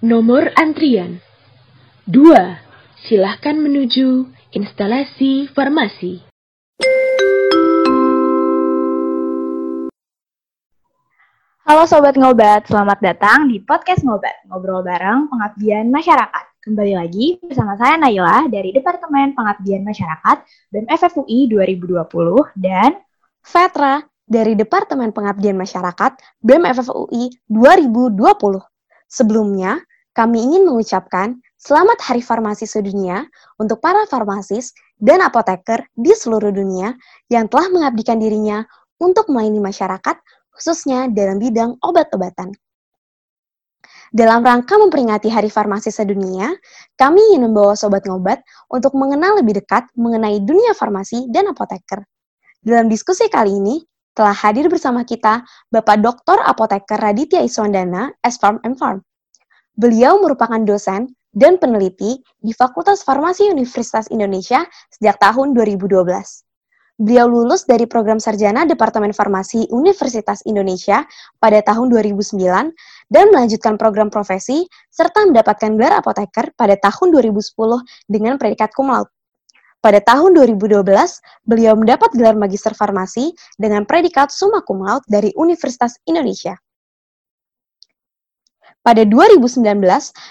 Nomor antrian 2. Silahkan menuju instalasi farmasi. Halo Sobat Ngobat, selamat datang di Podcast Ngobat, ngobrol bareng pengabdian masyarakat. Kembali lagi bersama saya Naila dari Departemen Pengabdian Masyarakat BEM FFUI 2020 dan Fetra dari Departemen Pengabdian Masyarakat BEM FFUI 2020. Sebelumnya, kami ingin mengucapkan Selamat Hari Farmasi Sedunia untuk para farmasis dan apoteker di seluruh dunia yang telah mengabdikan dirinya untuk melayani masyarakat khususnya dalam bidang obat-obatan. Dalam rangka memperingati Hari Farmasi Sedunia, kami ingin membawa Sobat Ngobat untuk mengenal lebih dekat mengenai dunia farmasi dan apoteker. Dalam diskusi kali ini, telah hadir bersama kita Bapak Dr. Apoteker Raditya Iswandana, S-Farm M Farm. Beliau merupakan dosen dan peneliti di Fakultas Farmasi Universitas Indonesia sejak tahun 2012. Beliau lulus dari program sarjana Departemen Farmasi Universitas Indonesia pada tahun 2009 dan melanjutkan program profesi serta mendapatkan gelar apoteker pada tahun 2010 dengan predikat cum laude. Pada tahun 2012, beliau mendapat gelar magister farmasi dengan predikat summa cum laude dari Universitas Indonesia. Pada 2019,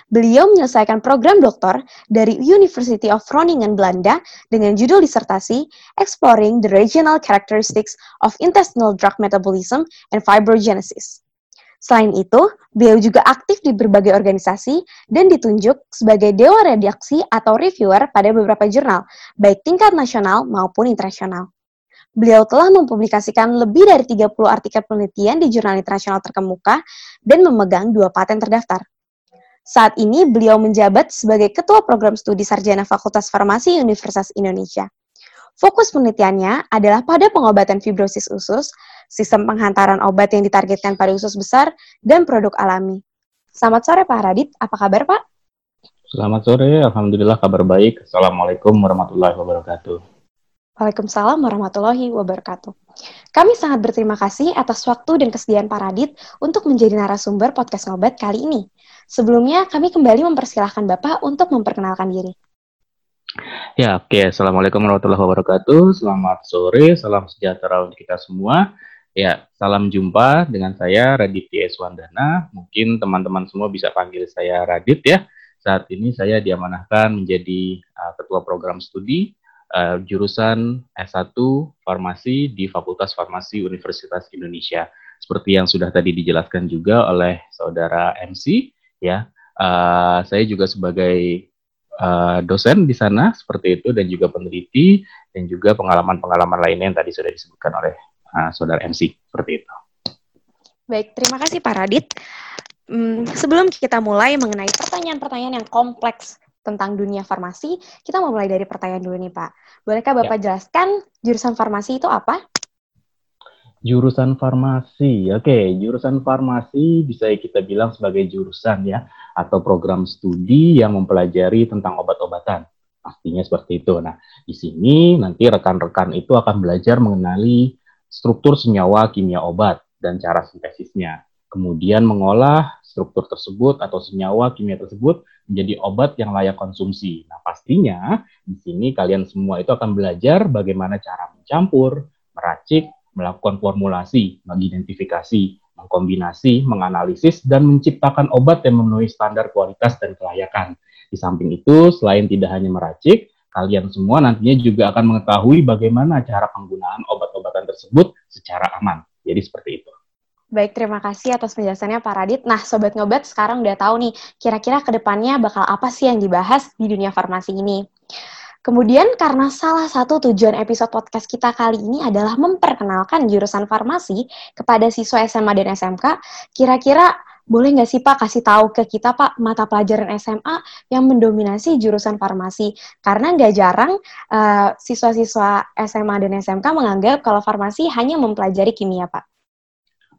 beliau menyelesaikan program doktor dari University of Groningen, Belanda dengan judul disertasi Exploring the Regional Characteristics of Intestinal Drug Metabolism and Fibrogenesis. Selain itu, beliau juga aktif di berbagai organisasi dan ditunjuk sebagai dewa redaksi atau reviewer pada beberapa jurnal, baik tingkat nasional maupun internasional. Beliau telah mempublikasikan lebih dari 30 artikel penelitian di jurnal internasional terkemuka dan memegang dua paten terdaftar. Saat ini beliau menjabat sebagai Ketua Program Studi Sarjana Fakultas Farmasi Universitas Indonesia. Fokus penelitiannya adalah pada pengobatan fibrosis usus, sistem penghantaran obat yang ditargetkan pada usus besar, dan produk alami. Selamat sore Pak Radit, apa kabar Pak? Selamat sore, Alhamdulillah kabar baik. Assalamualaikum warahmatullahi wabarakatuh. Waalaikumsalam warahmatullahi wabarakatuh. Kami sangat berterima kasih atas waktu dan kesediaan Pak Radit untuk menjadi narasumber podcast ngobat kali ini. Sebelumnya, kami kembali mempersilahkan Bapak untuk memperkenalkan diri. Ya, oke. Okay. Assalamualaikum warahmatullahi wabarakatuh. Selamat sore, salam sejahtera untuk kita semua. Ya, salam jumpa dengan saya Raditya Eswandana. Mungkin teman-teman semua bisa panggil saya Radit ya. Saat ini saya diamanahkan menjadi uh, ketua program studi uh, jurusan S1 Farmasi di Fakultas Farmasi Universitas Indonesia. Seperti yang sudah tadi dijelaskan juga oleh saudara MC, ya, uh, saya juga sebagai uh, dosen di sana seperti itu dan juga peneliti dan juga pengalaman-pengalaman lainnya yang tadi sudah disebutkan oleh uh, saudara MC seperti itu. Baik, terima kasih Pak Radit. Hmm, sebelum kita mulai mengenai pertanyaan-pertanyaan yang kompleks tentang dunia farmasi, kita mau mulai dari pertanyaan dulu nih Pak. Bolehkah Bapak ya. jelaskan jurusan farmasi itu apa? Jurusan farmasi, oke, jurusan farmasi bisa kita bilang sebagai jurusan ya, atau program studi yang mempelajari tentang obat-obatan. Pastinya seperti itu. Nah, di sini nanti rekan-rekan itu akan belajar mengenali struktur senyawa kimia obat dan cara sintesisnya. Kemudian mengolah struktur tersebut atau senyawa kimia tersebut menjadi obat yang layak konsumsi. Nah, pastinya di sini kalian semua itu akan belajar bagaimana cara mencampur, meracik, melakukan formulasi, mengidentifikasi, mengkombinasi, menganalisis, dan menciptakan obat yang memenuhi standar kualitas dan kelayakan. Di samping itu, selain tidak hanya meracik, kalian semua nantinya juga akan mengetahui bagaimana cara penggunaan obat-obatan tersebut secara aman. Jadi seperti itu. Baik, terima kasih atas penjelasannya Pak Radit. Nah, Sobat Ngobat sekarang udah tahu nih, kira-kira ke depannya bakal apa sih yang dibahas di dunia farmasi ini. Kemudian, karena salah satu tujuan episode podcast kita kali ini adalah memperkenalkan jurusan farmasi kepada siswa SMA dan SMK, kira-kira boleh nggak sih Pak kasih tahu ke kita Pak mata pelajaran SMA yang mendominasi jurusan farmasi? Karena nggak jarang uh, siswa-siswa SMA dan SMK menganggap kalau farmasi hanya mempelajari kimia Pak.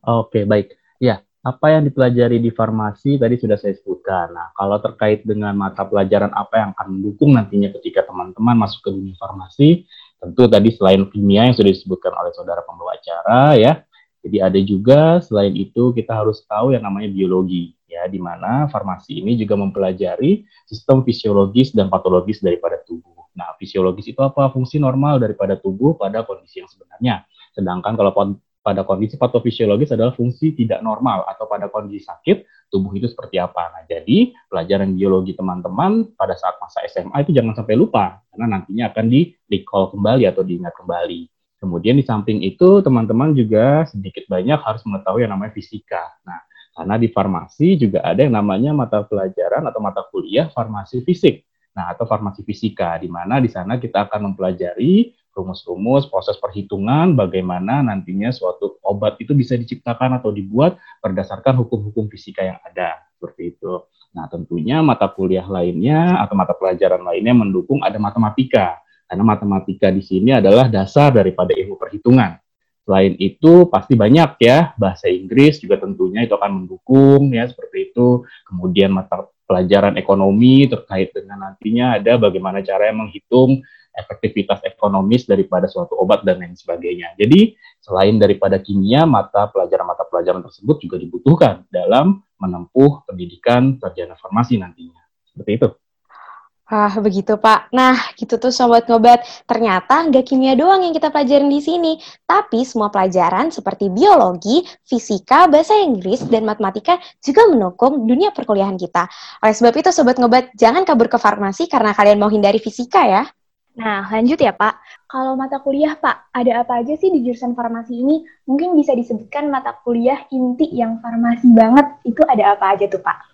Oke, baik. Ya, apa yang dipelajari di farmasi tadi sudah saya sebutkan. Nah, kalau terkait dengan mata pelajaran apa yang akan mendukung nantinya ketika teman-teman masuk ke dunia farmasi, tentu tadi selain kimia yang sudah disebutkan oleh saudara pembawa acara ya, Jadi ada juga selain itu kita harus tahu yang namanya biologi ya di mana farmasi ini juga mempelajari sistem fisiologis dan patologis daripada tubuh. Nah, fisiologis itu apa? Fungsi normal daripada tubuh pada kondisi yang sebenarnya. Sedangkan kalau pada kondisi patofisiologis adalah fungsi tidak normal atau pada kondisi sakit tubuh itu seperti apa. Nah, jadi pelajaran biologi teman-teman pada saat masa SMA itu jangan sampai lupa karena nantinya akan di recall kembali atau diingat kembali. Kemudian di samping itu teman-teman juga sedikit banyak harus mengetahui yang namanya fisika. Nah, karena di farmasi juga ada yang namanya mata pelajaran atau mata kuliah farmasi fisik. Nah, atau farmasi fisika di mana di sana kita akan mempelajari rumus-rumus proses perhitungan bagaimana nantinya suatu obat itu bisa diciptakan atau dibuat berdasarkan hukum-hukum fisika yang ada seperti itu. Nah, tentunya mata kuliah lainnya atau mata pelajaran lainnya mendukung ada matematika. Karena matematika di sini adalah dasar daripada ilmu perhitungan. Selain itu pasti banyak ya bahasa Inggris juga tentunya itu akan mendukung ya seperti itu. Kemudian mata pelajaran ekonomi terkait dengan nantinya ada bagaimana cara menghitung efektivitas ekonomis daripada suatu obat dan lain sebagainya. Jadi selain daripada kimia, mata pelajaran-mata pelajaran tersebut juga dibutuhkan dalam menempuh pendidikan sarjana farmasi nantinya. Seperti itu. Ah, begitu Pak. Nah, gitu tuh Sobat Ngobat. Ternyata nggak kimia doang yang kita pelajarin di sini, tapi semua pelajaran seperti biologi, fisika, bahasa Inggris, dan matematika juga mendukung dunia perkuliahan kita. Oleh sebab itu, Sobat Ngobat, jangan kabur ke farmasi karena kalian mau hindari fisika ya. Nah, lanjut ya Pak. Kalau mata kuliah Pak, ada apa aja sih di jurusan farmasi ini? Mungkin bisa disebutkan mata kuliah inti yang farmasi banget, itu ada apa aja tuh Pak?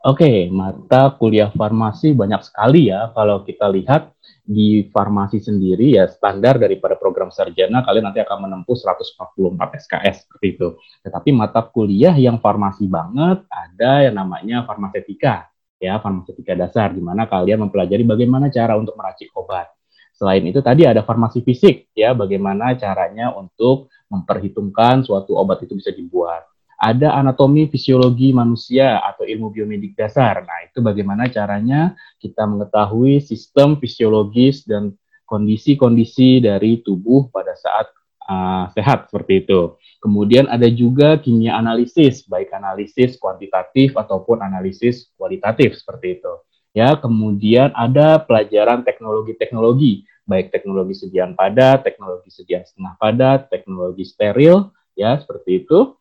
Oke, mata kuliah farmasi banyak sekali ya. Kalau kita lihat di farmasi sendiri ya standar daripada program sarjana kalian nanti akan menempuh 144 SKS seperti itu. Tetapi mata kuliah yang farmasi banget ada yang namanya farmasetika ya, farmasetika dasar di mana kalian mempelajari bagaimana cara untuk meracik obat. Selain itu tadi ada farmasi fisik ya, bagaimana caranya untuk memperhitungkan suatu obat itu bisa dibuat ada anatomi fisiologi manusia atau ilmu biomedik dasar. Nah, itu bagaimana caranya kita mengetahui sistem fisiologis dan kondisi-kondisi dari tubuh pada saat uh, sehat seperti itu. Kemudian ada juga kimia analisis, baik analisis kuantitatif ataupun analisis kualitatif seperti itu. Ya, kemudian ada pelajaran teknologi-teknologi, baik teknologi sediaan padat, teknologi sediaan setengah padat, teknologi steril, ya seperti itu.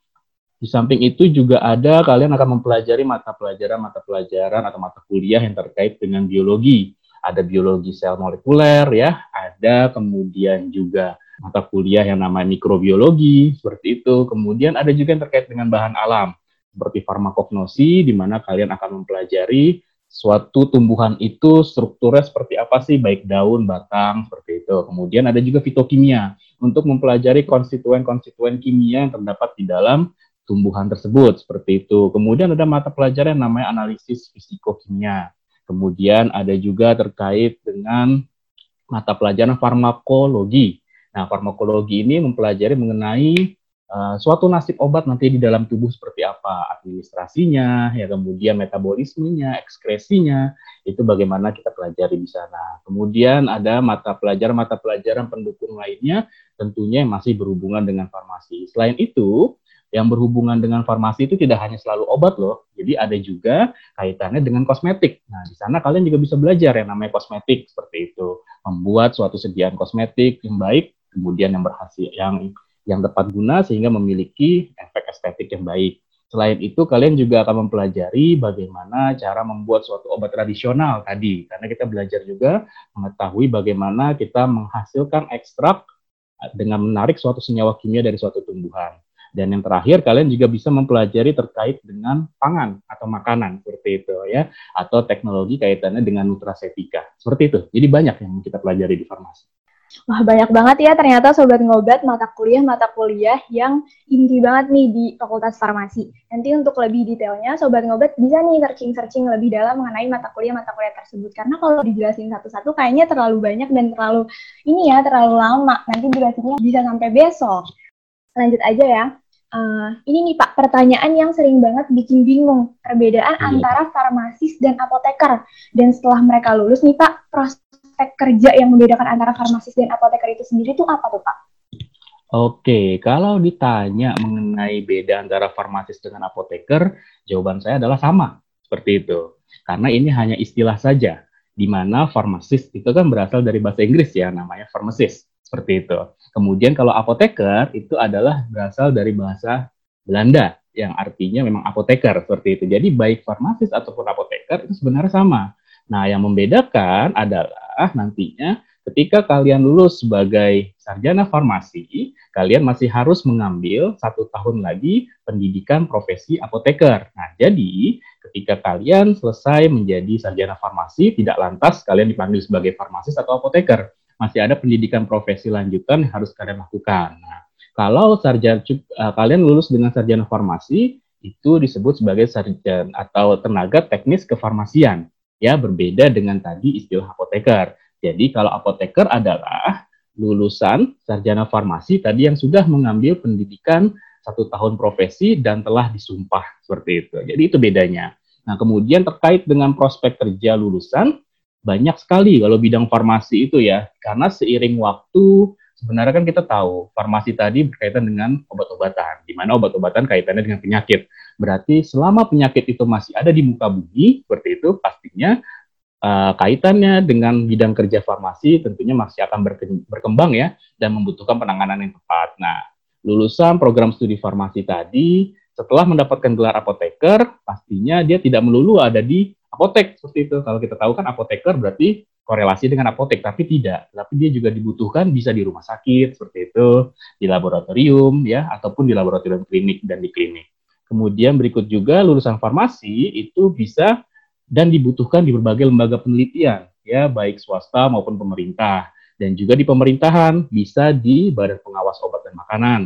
Di samping itu juga ada kalian akan mempelajari mata pelajaran mata pelajaran atau mata kuliah yang terkait dengan biologi. Ada biologi sel molekuler ya, ada kemudian juga mata kuliah yang namanya mikrobiologi seperti itu. Kemudian ada juga yang terkait dengan bahan alam seperti farmakognosi di mana kalian akan mempelajari suatu tumbuhan itu strukturnya seperti apa sih baik daun, batang seperti itu. Kemudian ada juga fitokimia untuk mempelajari konstituen-konstituen kimia yang terdapat di dalam tumbuhan tersebut seperti itu. Kemudian ada mata pelajaran yang namanya analisis fisikokimia. Kemudian ada juga terkait dengan mata pelajaran farmakologi. Nah, farmakologi ini mempelajari mengenai uh, suatu nasib obat nanti di dalam tubuh seperti apa, administrasinya, ya kemudian metabolismenya, ekskresinya, itu bagaimana kita pelajari di sana. Kemudian ada mata pelajaran mata pelajaran pendukung lainnya, tentunya yang masih berhubungan dengan farmasi. Selain itu, yang berhubungan dengan farmasi itu tidak hanya selalu obat loh. Jadi ada juga kaitannya dengan kosmetik. Nah, di sana kalian juga bisa belajar yang namanya kosmetik seperti itu. Membuat suatu sediaan kosmetik yang baik, kemudian yang berhasil yang yang tepat guna sehingga memiliki efek estetik yang baik. Selain itu, kalian juga akan mempelajari bagaimana cara membuat suatu obat tradisional tadi, karena kita belajar juga mengetahui bagaimana kita menghasilkan ekstrak dengan menarik suatu senyawa kimia dari suatu tumbuhan. Dan yang terakhir kalian juga bisa mempelajari terkait dengan pangan atau makanan seperti itu ya atau teknologi kaitannya dengan nutrasetika. Seperti itu. Jadi banyak yang kita pelajari di farmasi. Wah banyak banget ya ternyata sobat ngobat mata kuliah mata kuliah yang inti banget nih di Fakultas Farmasi. Nanti untuk lebih detailnya sobat ngobat bisa nih searching searching lebih dalam mengenai mata kuliah mata kuliah tersebut karena kalau dijelasin satu-satu kayaknya terlalu banyak dan terlalu ini ya terlalu lama. Nanti durasinya bisa sampai besok lanjut aja ya. Uh, ini nih Pak, pertanyaan yang sering banget bikin bingung. Perbedaan iya. antara farmasis dan apoteker. Dan setelah mereka lulus nih Pak, prospek kerja yang membedakan antara farmasis dan apoteker itu sendiri itu apa tuh Pak? Oke, kalau ditanya mengenai beda antara farmasis dengan apoteker, jawaban saya adalah sama, seperti itu. Karena ini hanya istilah saja, di mana farmasis itu kan berasal dari bahasa Inggris ya, namanya pharmacist, seperti itu. Kemudian kalau apoteker itu adalah berasal dari bahasa Belanda, yang artinya memang apoteker, seperti itu. Jadi baik farmasis ataupun apoteker itu sebenarnya sama. Nah, yang membedakan adalah nantinya ketika kalian lulus sebagai sarjana farmasi, kalian masih harus mengambil satu tahun lagi pendidikan profesi apoteker. Nah, jadi ketika kalian selesai menjadi sarjana farmasi, tidak lantas kalian dipanggil sebagai farmasis atau apoteker. Masih ada pendidikan profesi lanjutan yang harus kalian lakukan. Nah, kalau sarjana uh, kalian lulus dengan sarjana farmasi, itu disebut sebagai sarjana atau tenaga teknis kefarmasian ya berbeda dengan tadi istilah apoteker. Jadi kalau apoteker adalah lulusan sarjana farmasi tadi yang sudah mengambil pendidikan satu tahun profesi dan telah disumpah seperti itu. Jadi itu bedanya. Nah kemudian terkait dengan prospek kerja lulusan banyak sekali kalau bidang farmasi itu ya karena seiring waktu sebenarnya kan kita tahu farmasi tadi berkaitan dengan obat-obatan, di mana obat-obatan kaitannya dengan penyakit. Berarti selama penyakit itu masih ada di muka bumi, seperti itu pastinya uh, kaitannya dengan bidang kerja farmasi tentunya masih akan berkembang ya dan membutuhkan penanganan yang tepat. Nah, lulusan program studi farmasi tadi setelah mendapatkan gelar apoteker, pastinya dia tidak melulu ada di apotek seperti itu. Kalau kita tahu kan apoteker berarti korelasi dengan apotek, tapi tidak. Tapi dia juga dibutuhkan bisa di rumah sakit seperti itu, di laboratorium ya, ataupun di laboratorium klinik dan di klinik. Kemudian berikut juga lulusan farmasi itu bisa dan dibutuhkan di berbagai lembaga penelitian ya, baik swasta maupun pemerintah. Dan juga di pemerintahan bisa di Badan Pengawas Obat dan Makanan,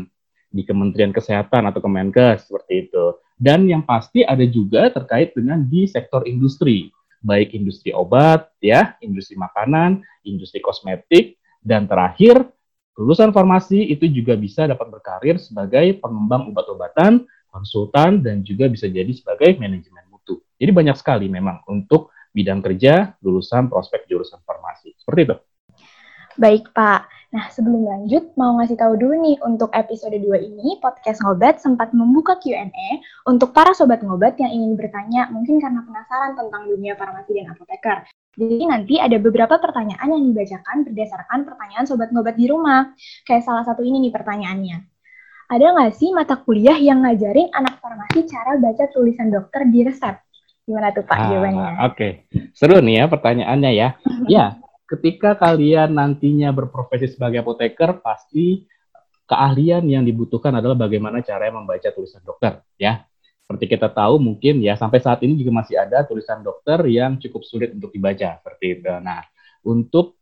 di Kementerian Kesehatan atau Kemenkes seperti itu. Dan yang pasti ada juga terkait dengan di sektor industri baik industri obat, ya, industri makanan, industri kosmetik, dan terakhir lulusan farmasi itu juga bisa dapat berkarir sebagai pengembang obat-obatan, konsultan, dan juga bisa jadi sebagai manajemen mutu. Jadi banyak sekali memang untuk bidang kerja lulusan prospek jurusan farmasi. Seperti itu. Baik, Pak. Nah, sebelum lanjut, mau ngasih tahu dulu nih, untuk episode 2 ini, Podcast Ngobat sempat membuka Q&A untuk para sobat ngobat yang ingin bertanya, mungkin karena penasaran tentang dunia farmasi dan apoteker. Jadi nanti ada beberapa pertanyaan yang dibacakan berdasarkan pertanyaan sobat ngobat di rumah. Kayak salah satu ini nih pertanyaannya. Ada nggak sih mata kuliah yang ngajarin anak farmasi cara baca tulisan dokter di resep? Gimana tuh Pak ah, jawabannya? Oke, okay. seru nih ya pertanyaannya ya. ya, ketika kalian nantinya berprofesi sebagai apoteker, pasti keahlian yang dibutuhkan adalah bagaimana cara membaca tulisan dokter, ya. Seperti kita tahu mungkin ya sampai saat ini juga masih ada tulisan dokter yang cukup sulit untuk dibaca seperti itu. Nah, untuk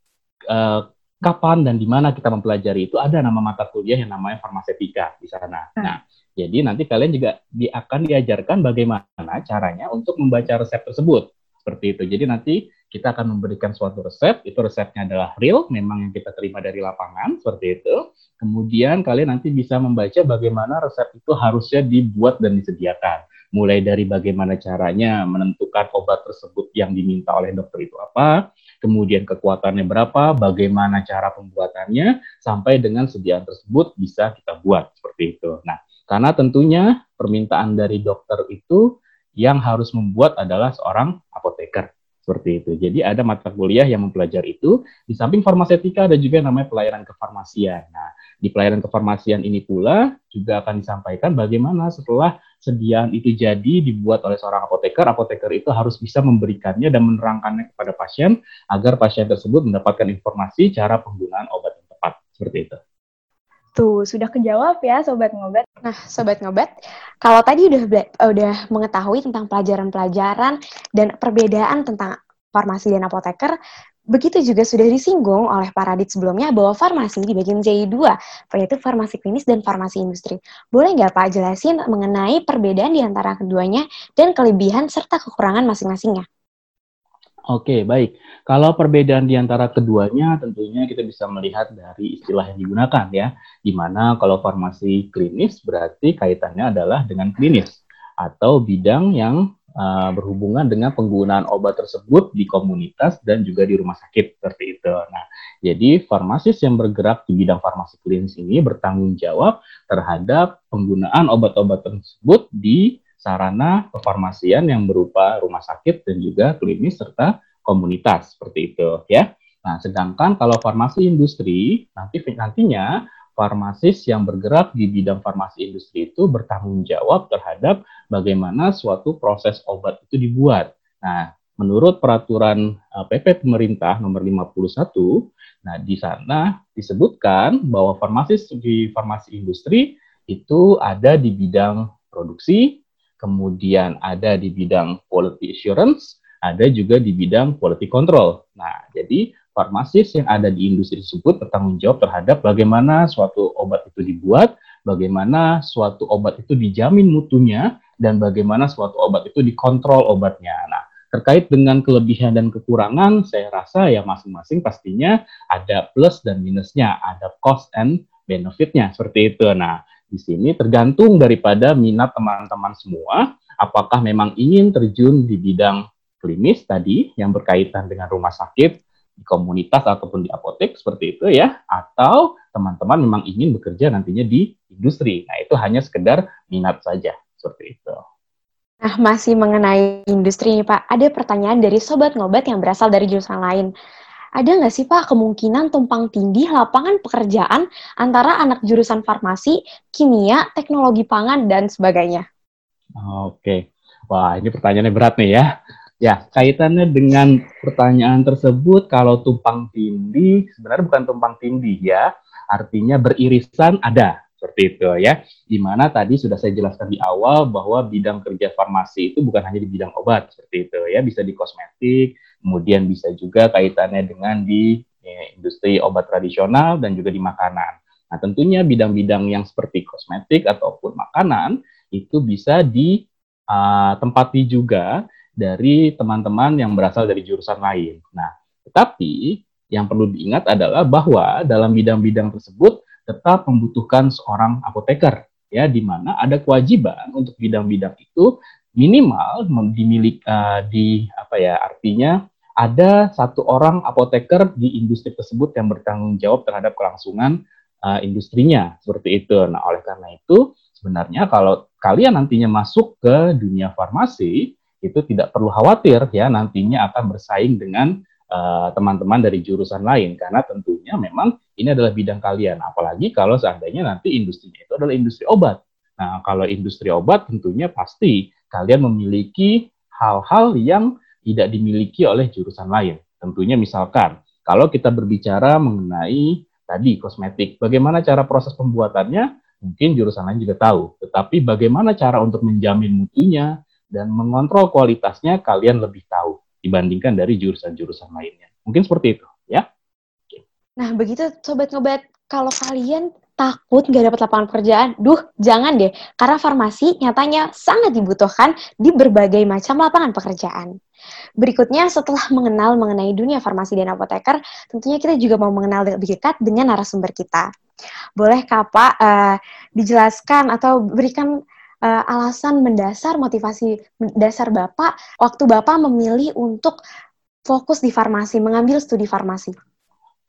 uh, kapan dan di mana kita mempelajari itu ada nama mata kuliah yang namanya farmasetika di sana. Hmm. Nah, jadi nanti kalian juga di, akan diajarkan bagaimana caranya untuk membaca resep tersebut seperti itu. Jadi nanti kita akan memberikan suatu resep, itu resepnya adalah real, memang yang kita terima dari lapangan, seperti itu. Kemudian kalian nanti bisa membaca bagaimana resep itu harusnya dibuat dan disediakan. Mulai dari bagaimana caranya menentukan obat tersebut yang diminta oleh dokter itu apa, kemudian kekuatannya berapa, bagaimana cara pembuatannya, sampai dengan sediaan tersebut bisa kita buat, seperti itu. Nah, karena tentunya permintaan dari dokter itu yang harus membuat adalah seorang apoteker seperti itu. Jadi ada mata kuliah yang mempelajari itu. Di samping farmasetika ada juga namanya pelayanan kefarmasian. Nah, di pelayanan kefarmasian ini pula juga akan disampaikan bagaimana setelah sediaan itu jadi dibuat oleh seorang apoteker, apoteker itu harus bisa memberikannya dan menerangkannya kepada pasien agar pasien tersebut mendapatkan informasi cara penggunaan obat yang tepat. Seperti itu. Tuh, sudah kejawab ya Sobat Ngobat. Nah, Sobat Ngobat, kalau tadi udah udah mengetahui tentang pelajaran-pelajaran dan perbedaan tentang farmasi dan apoteker, begitu juga sudah disinggung oleh para dit sebelumnya bahwa farmasi di bagian J2, yaitu farmasi klinis dan farmasi industri. Boleh nggak Pak jelasin mengenai perbedaan di antara keduanya dan kelebihan serta kekurangan masing-masingnya? Oke, baik. Kalau perbedaan di antara keduanya tentunya kita bisa melihat dari istilah yang digunakan ya. Di mana kalau farmasi klinis berarti kaitannya adalah dengan klinis atau bidang yang uh, berhubungan dengan penggunaan obat tersebut di komunitas dan juga di rumah sakit seperti itu. Nah, jadi farmasis yang bergerak di bidang farmasi klinis ini bertanggung jawab terhadap penggunaan obat-obat tersebut di sarana kefarmasian yang berupa rumah sakit dan juga klinis serta komunitas seperti itu ya. Nah, sedangkan kalau farmasi industri nanti nantinya farmasis yang bergerak di bidang farmasi industri itu bertanggung jawab terhadap bagaimana suatu proses obat itu dibuat. Nah, menurut peraturan PP eh, pemerintah nomor 51, nah di sana disebutkan bahwa farmasis di farmasi industri itu ada di bidang produksi, kemudian ada di bidang quality assurance, ada juga di bidang quality control. Nah, jadi farmasis yang ada di industri tersebut bertanggung jawab terhadap bagaimana suatu obat itu dibuat, bagaimana suatu obat itu dijamin mutunya, dan bagaimana suatu obat itu dikontrol obatnya. Nah, terkait dengan kelebihan dan kekurangan, saya rasa ya masing-masing pastinya ada plus dan minusnya, ada cost and benefitnya seperti itu. Nah, di sini tergantung daripada minat teman-teman semua, apakah memang ingin terjun di bidang klinis tadi yang berkaitan dengan rumah sakit di komunitas ataupun di apotek seperti itu ya, atau teman-teman memang ingin bekerja nantinya di industri. Nah, itu hanya sekedar minat saja seperti itu. Nah, masih mengenai industri nih Pak, ada pertanyaan dari sobat ngobat yang berasal dari jurusan lain ada nggak sih Pak kemungkinan tumpang tindih lapangan pekerjaan antara anak jurusan farmasi, kimia, teknologi pangan, dan sebagainya? Oke, wah ini pertanyaannya berat nih ya. Ya, kaitannya dengan pertanyaan tersebut, kalau tumpang tindih, sebenarnya bukan tumpang tindih ya, artinya beririsan ada, seperti itu ya. Di mana tadi sudah saya jelaskan di awal bahwa bidang kerja farmasi itu bukan hanya di bidang obat, seperti itu ya, bisa di kosmetik, kemudian bisa juga kaitannya dengan di ya, industri obat tradisional dan juga di makanan. Nah, tentunya bidang-bidang yang seperti kosmetik ataupun makanan itu bisa ditempati uh, juga dari teman-teman yang berasal dari jurusan lain. Nah, tetapi yang perlu diingat adalah bahwa dalam bidang-bidang tersebut tetap membutuhkan seorang apoteker ya di mana ada kewajiban untuk bidang-bidang itu minimal dimiliki uh, di apa ya artinya ada satu orang apoteker di industri tersebut yang bertanggung jawab terhadap kelangsungan uh, industrinya seperti itu. Nah, oleh karena itu sebenarnya kalau kalian nantinya masuk ke dunia farmasi itu tidak perlu khawatir ya nantinya akan bersaing dengan eh, teman-teman uh, dari jurusan lain karena tentunya memang ini adalah bidang kalian apalagi kalau seandainya nanti industrinya itu adalah industri obat. Nah, kalau industri obat tentunya pasti kalian memiliki hal-hal yang tidak dimiliki oleh jurusan lain. Tentunya misalkan, kalau kita berbicara mengenai tadi kosmetik, bagaimana cara proses pembuatannya, mungkin jurusan lain juga tahu. Tetapi bagaimana cara untuk menjamin mutunya dan mengontrol kualitasnya, kalian lebih tahu dibandingkan dari jurusan-jurusan lainnya. Mungkin seperti itu, ya. Nah, begitu Sobat Ngobat, kalau kalian takut nggak dapat lapangan pekerjaan, duh jangan deh, karena farmasi nyatanya sangat dibutuhkan di berbagai macam lapangan pekerjaan. Berikutnya, setelah mengenal mengenai dunia farmasi dan apoteker, tentunya kita juga mau mengenal lebih dekat dengan narasumber kita. Boleh Pak uh, dijelaskan atau berikan uh, alasan mendasar, motivasi dasar Bapak, waktu Bapak memilih untuk fokus di farmasi, mengambil studi farmasi?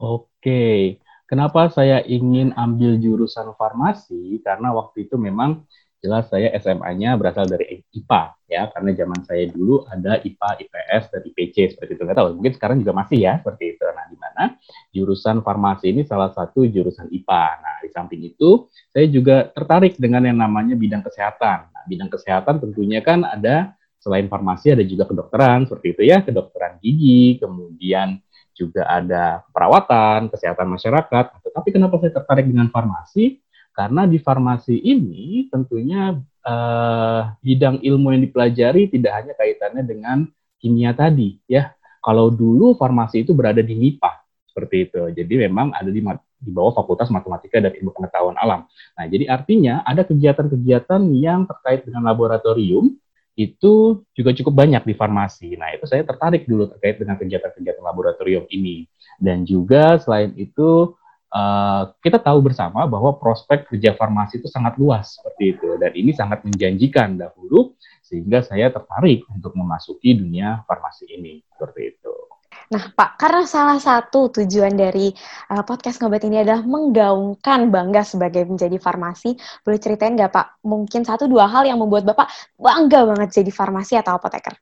Oke, Kenapa saya ingin ambil jurusan farmasi? Karena waktu itu memang jelas saya SMA-nya berasal dari IPA ya, karena zaman saya dulu ada IPA, IPS, dan IPC seperti itu. Nggak tahu, mungkin sekarang juga masih ya seperti itu. Nah, di mana jurusan farmasi ini salah satu jurusan IPA. Nah, di samping itu saya juga tertarik dengan yang namanya bidang kesehatan. Nah, bidang kesehatan tentunya kan ada selain farmasi ada juga kedokteran seperti itu ya, kedokteran gigi, kemudian juga ada perawatan, kesehatan masyarakat. Tetapi kenapa saya tertarik dengan farmasi? Karena di farmasi ini tentunya uh, bidang ilmu yang dipelajari tidak hanya kaitannya dengan kimia tadi, ya. Kalau dulu farmasi itu berada di MIPA seperti itu. Jadi memang ada di, di bawah Fakultas Matematika dan Ilmu Pengetahuan Alam. Nah, jadi artinya ada kegiatan-kegiatan yang terkait dengan laboratorium itu juga cukup banyak di farmasi. Nah, itu saya tertarik dulu terkait dengan kegiatan-kegiatan laboratorium ini. Dan juga selain itu, uh, kita tahu bersama bahwa prospek kerja farmasi itu sangat luas seperti itu dan ini sangat menjanjikan dahulu sehingga saya tertarik untuk memasuki dunia farmasi ini seperti itu. Nah, Pak, karena salah satu tujuan dari uh, podcast ngobat ini adalah menggaungkan bangga sebagai menjadi farmasi, boleh ceritain nggak Pak? Mungkin satu dua hal yang membuat Bapak bangga banget jadi farmasi atau apoteker?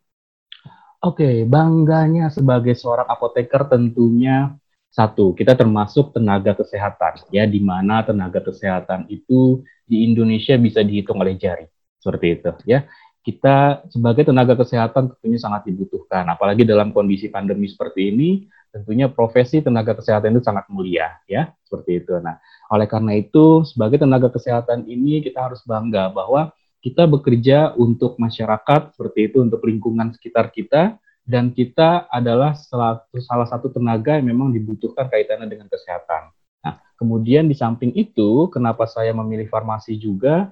Oke, bangganya sebagai seorang apoteker tentunya satu, kita termasuk tenaga kesehatan, ya, di mana tenaga kesehatan itu di Indonesia bisa dihitung oleh jari, seperti itu, ya kita sebagai tenaga kesehatan tentunya sangat dibutuhkan. Apalagi dalam kondisi pandemi seperti ini, tentunya profesi tenaga kesehatan itu sangat mulia, ya, seperti itu. Nah, oleh karena itu, sebagai tenaga kesehatan ini kita harus bangga bahwa kita bekerja untuk masyarakat, seperti itu, untuk lingkungan sekitar kita, dan kita adalah salah, satu tenaga yang memang dibutuhkan kaitannya dengan kesehatan. Nah, kemudian di samping itu, kenapa saya memilih farmasi juga?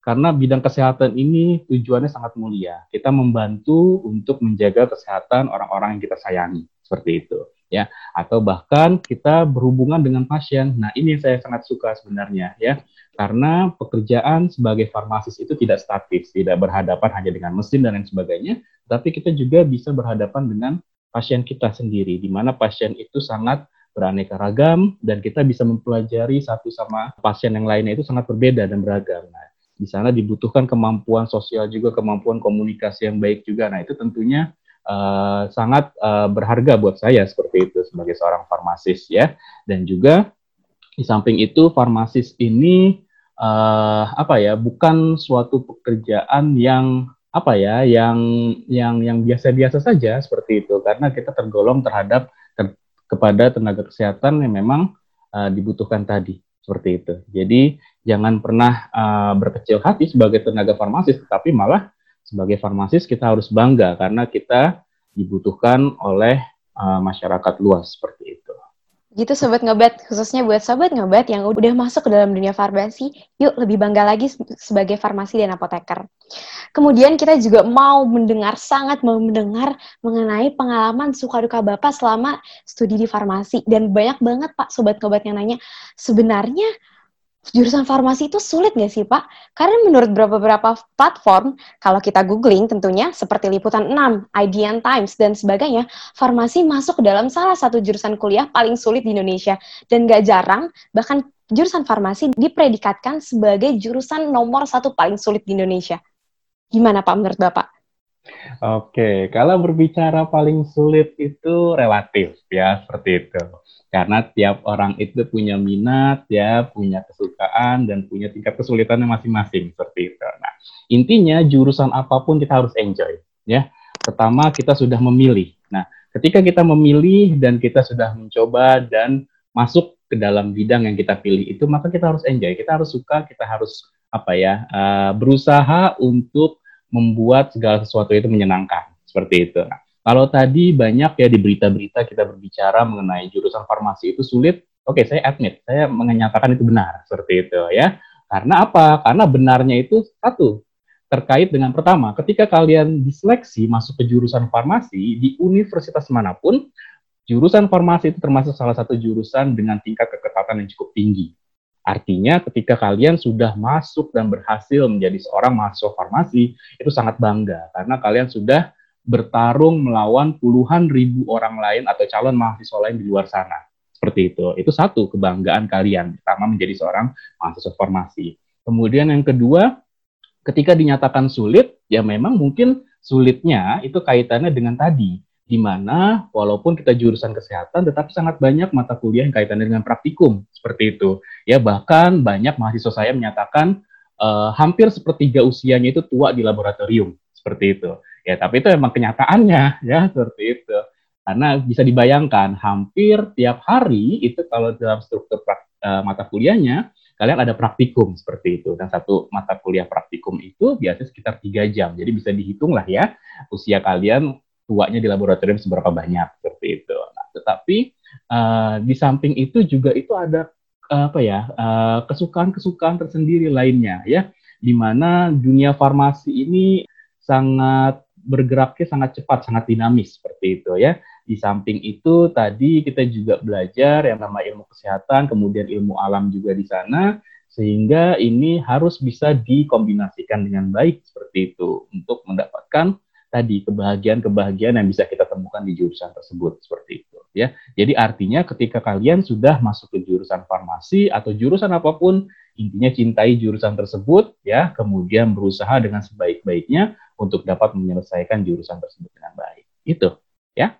karena bidang kesehatan ini tujuannya sangat mulia. Kita membantu untuk menjaga kesehatan orang-orang yang kita sayangi, seperti itu, ya. Atau bahkan kita berhubungan dengan pasien. Nah, ini yang saya sangat suka sebenarnya, ya. Karena pekerjaan sebagai farmasis itu tidak statis, tidak berhadapan hanya dengan mesin dan lain sebagainya, tapi kita juga bisa berhadapan dengan pasien kita sendiri, di mana pasien itu sangat beraneka ragam dan kita bisa mempelajari satu sama pasien yang lainnya itu sangat berbeda dan beragam. Nah, di sana dibutuhkan kemampuan sosial juga, kemampuan komunikasi yang baik juga. Nah, itu tentunya uh, sangat uh, berharga buat saya seperti itu sebagai seorang farmasis ya. Dan juga di samping itu farmasis ini uh, apa ya, bukan suatu pekerjaan yang apa ya, yang yang yang biasa-biasa saja seperti itu karena kita tergolong terhadap ter, kepada tenaga kesehatan yang memang uh, dibutuhkan tadi seperti itu. Jadi jangan pernah uh, berkecil hati sebagai tenaga farmasis, tetapi malah sebagai farmasis kita harus bangga karena kita dibutuhkan oleh uh, masyarakat luas seperti itu. Gitu Sobat Ngebat, khususnya buat Sobat Ngebat yang udah masuk ke dalam dunia farmasi, yuk lebih bangga lagi sebagai farmasi dan apoteker. Kemudian kita juga mau mendengar, sangat mau mendengar mengenai pengalaman suka duka Bapak selama studi di farmasi. Dan banyak banget Pak Sobat Ngebat yang nanya, sebenarnya jurusan farmasi itu sulit nggak sih Pak? Karena menurut beberapa platform, kalau kita googling tentunya seperti Liputan 6, IDN Times, dan sebagainya, farmasi masuk dalam salah satu jurusan kuliah paling sulit di Indonesia. Dan nggak jarang, bahkan jurusan farmasi dipredikatkan sebagai jurusan nomor satu paling sulit di Indonesia. Gimana Pak menurut Bapak? Oke, kalau berbicara paling sulit itu relatif ya, seperti itu. Karena tiap orang itu punya minat ya punya kesukaan dan punya tingkat kesulitannya masing-masing seperti itu. Nah intinya jurusan apa pun kita harus enjoy ya. Pertama kita sudah memilih. Nah ketika kita memilih dan kita sudah mencoba dan masuk ke dalam bidang yang kita pilih itu maka kita harus enjoy. Kita harus suka kita harus apa ya uh, berusaha untuk membuat segala sesuatu itu menyenangkan seperti itu nah, kalau tadi banyak ya di berita-berita kita berbicara mengenai jurusan farmasi itu sulit, oke saya admit, saya menyatakan itu benar seperti itu ya. Karena apa? Karena benarnya itu satu terkait dengan pertama, ketika kalian diseleksi masuk ke jurusan farmasi di universitas mana pun, jurusan farmasi itu termasuk salah satu jurusan dengan tingkat keketatan yang cukup tinggi. Artinya ketika kalian sudah masuk dan berhasil menjadi seorang mahasiswa farmasi, itu sangat bangga karena kalian sudah bertarung melawan puluhan ribu orang lain atau calon mahasiswa lain di luar sana. Seperti itu. Itu satu kebanggaan kalian, pertama menjadi seorang mahasiswa formasi. Kemudian yang kedua, ketika dinyatakan sulit, ya memang mungkin sulitnya itu kaitannya dengan tadi, di mana walaupun kita jurusan kesehatan, tetapi sangat banyak mata kuliah yang kaitannya dengan praktikum, seperti itu. Ya bahkan banyak mahasiswa saya menyatakan uh, hampir sepertiga usianya itu tua di laboratorium, seperti itu. Ya, tapi itu memang kenyataannya ya seperti itu. Karena bisa dibayangkan hampir tiap hari itu kalau dalam struktur uh, mata kuliahnya kalian ada praktikum seperti itu dan satu mata kuliah praktikum itu biasanya sekitar tiga jam jadi bisa dihitung lah ya usia kalian tuanya di laboratorium seberapa banyak seperti itu. Nah, tetapi uh, di samping itu juga itu ada uh, apa ya kesukaan-kesukaan uh, tersendiri lainnya ya di mana dunia farmasi ini sangat bergeraknya sangat cepat, sangat dinamis seperti itu ya. Di samping itu tadi kita juga belajar yang nama ilmu kesehatan, kemudian ilmu alam juga di sana, sehingga ini harus bisa dikombinasikan dengan baik seperti itu untuk mendapatkan tadi kebahagiaan-kebahagiaan yang bisa kita temukan di jurusan tersebut seperti itu ya. Jadi artinya ketika kalian sudah masuk ke jurusan farmasi atau jurusan apa pun, intinya cintai jurusan tersebut ya, kemudian berusaha dengan sebaik-baiknya untuk dapat menyelesaikan jurusan tersebut dengan baik. Itu ya.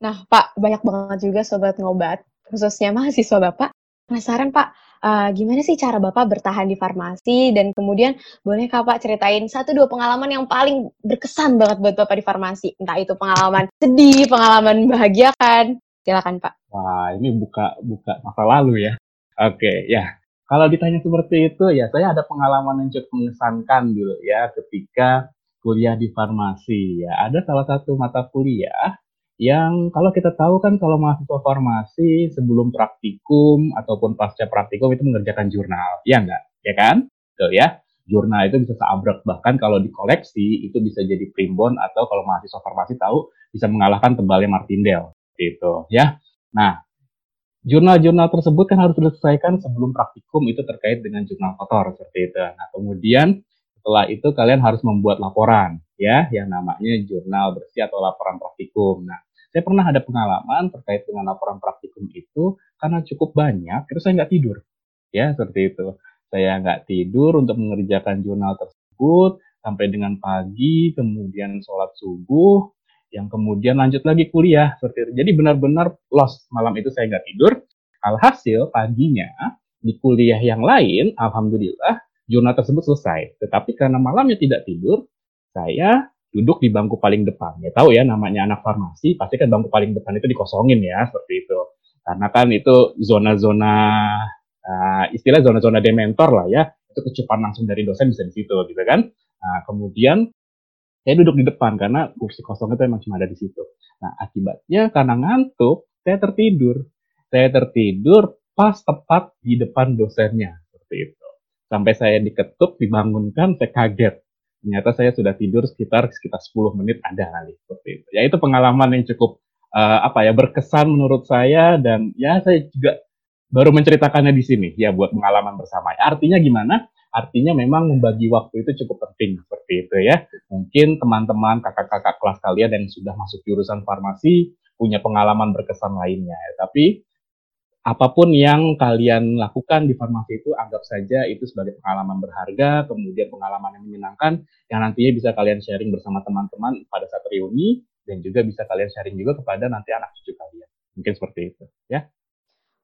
Nah, Pak, banyak banget juga sobat ngobat, khususnya mahasiswa Bapak. Penasaran, Pak, uh, gimana sih cara Bapak bertahan di farmasi dan kemudian boleh Pak ceritain satu dua pengalaman yang paling berkesan banget buat Bapak di farmasi? Entah itu pengalaman sedih, pengalaman bahagia kan? Silakan, Pak. Wah, ini buka buka masa lalu ya. Oke, ya. Kalau ditanya seperti itu, ya saya ada pengalaman yang cukup mengesankan dulu ya ketika kuliah di farmasi. Ya, ada salah satu mata kuliah yang kalau kita tahu kan kalau mahasiswa farmasi sebelum praktikum ataupun pasca praktikum itu mengerjakan jurnal, ya enggak? Ya kan? Tuh ya. Jurnal itu bisa seabrek bahkan kalau dikoleksi itu bisa jadi primbon atau kalau mahasiswa farmasi tahu bisa mengalahkan tebalnya Martindale gitu ya. Nah, jurnal-jurnal tersebut kan harus diselesaikan sebelum praktikum itu terkait dengan jurnal kotor seperti itu. Nah, kemudian setelah itu kalian harus membuat laporan ya yang namanya jurnal bersih atau laporan praktikum. Nah, saya pernah ada pengalaman terkait dengan laporan praktikum itu karena cukup banyak, terus saya nggak tidur. Ya, seperti itu. Saya nggak tidur untuk mengerjakan jurnal tersebut sampai dengan pagi, kemudian sholat subuh, yang kemudian lanjut lagi kuliah. Seperti itu. Jadi benar-benar lost malam itu saya nggak tidur. Alhasil paginya di kuliah yang lain, alhamdulillah jurnal tersebut selesai. Tetapi karena malamnya tidak tidur, saya duduk di bangku paling depan. Ya tahu ya namanya anak farmasi, pasti kan bangku paling depan itu dikosongin ya seperti itu. Karena kan itu zona-zona uh, istilah zona-zona dementor lah ya. Itu kecupan langsung dari dosen bisa di situ gitu kan. Nah, kemudian saya duduk di depan karena kursi kosong itu emang cuma ada di situ. Nah, akibatnya karena ngantuk, saya tertidur. Saya tertidur pas tepat di depan dosennya seperti itu. Sampai saya diketuk, dibangunkan, saya kaget ternyata saya sudah tidur sekitar sekitar 10 menit ada kali seperti itu. Ya itu pengalaman yang cukup uh, apa ya berkesan menurut saya dan ya saya juga baru menceritakannya di sini ya buat pengalaman bersama. Artinya gimana? Artinya memang membagi waktu itu cukup penting seperti itu ya. Mungkin teman-teman kakak-kakak kelas kalian yang sudah masuk jurusan farmasi punya pengalaman berkesan lainnya. Tapi apa pun yang kalian lakukan di farmasi itu anggap saja itu sebagai pengalaman berharga, kemudian pengalaman yang menyenangkan yang nantinya bisa kalian sharing bersama teman-teman pada saat reuni dan juga bisa kalian sharing juga kepada nanti anak cucu kalian. Mungkin seperti itu, ya.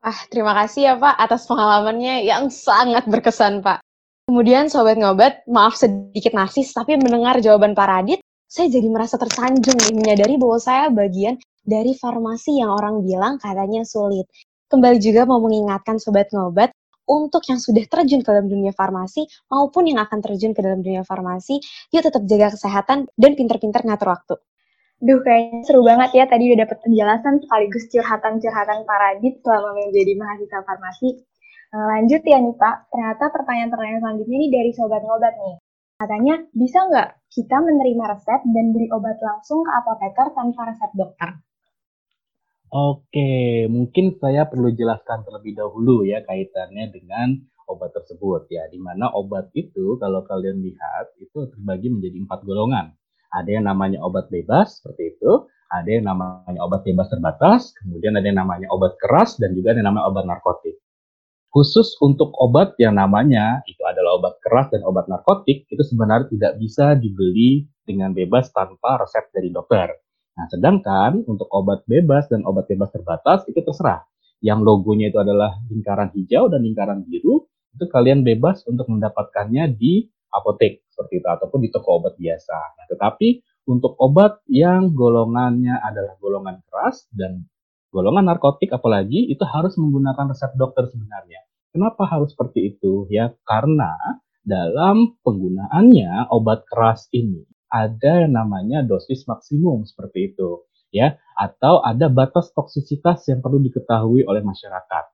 Ah, terima kasih ya Pak atas pengalamannya yang sangat berkesan Pak. Kemudian Sobat Ngobat, maaf sedikit narsis, tapi mendengar jawaban Pak Radit, saya jadi merasa tersanjung menyadari bahwa saya bagian dari farmasi yang orang bilang katanya sulit kembali juga mau mengingatkan Sobat Ngobat untuk yang sudah terjun ke dalam dunia farmasi maupun yang akan terjun ke dalam dunia farmasi, yuk tetap jaga kesehatan dan pinter-pinter ngatur waktu. Duh, kayaknya seru banget ya tadi udah dapat penjelasan sekaligus curhatan-curhatan Paradit selama menjadi mahasiswa farmasi. Nah, lanjut ya nih Pak, ternyata pertanyaan-pertanyaan selanjutnya ini dari Sobat Ngobat nih. Katanya, bisa nggak kita menerima resep dan beli obat langsung ke apoteker tanpa resep dokter? Oke, mungkin saya perlu jelaskan terlebih dahulu ya kaitannya dengan obat tersebut ya, di mana obat itu kalau kalian lihat itu terbagi menjadi empat golongan. Ada yang namanya obat bebas seperti itu, ada yang namanya obat bebas terbatas, kemudian ada yang namanya obat keras dan juga ada yang namanya obat narkotik. Khusus untuk obat yang namanya itu adalah obat keras dan obat narkotik itu sebenarnya tidak bisa dibeli dengan bebas tanpa resep dari dokter Nah, sedangkan untuk obat bebas dan obat bebas terbatas itu terserah. Yang logonya itu adalah lingkaran hijau dan lingkaran biru, itu kalian bebas untuk mendapatkannya di apotek seperti itu ataupun di toko obat biasa. Nah, tetapi untuk obat yang golongannya adalah golongan keras dan golongan narkotik apalagi itu harus menggunakan resep dokter sebenarnya. Kenapa harus seperti itu? Ya karena dalam penggunaannya obat keras ini ada yang namanya dosis maksimum seperti itu ya atau ada batas toksisitas yang perlu diketahui oleh masyarakat.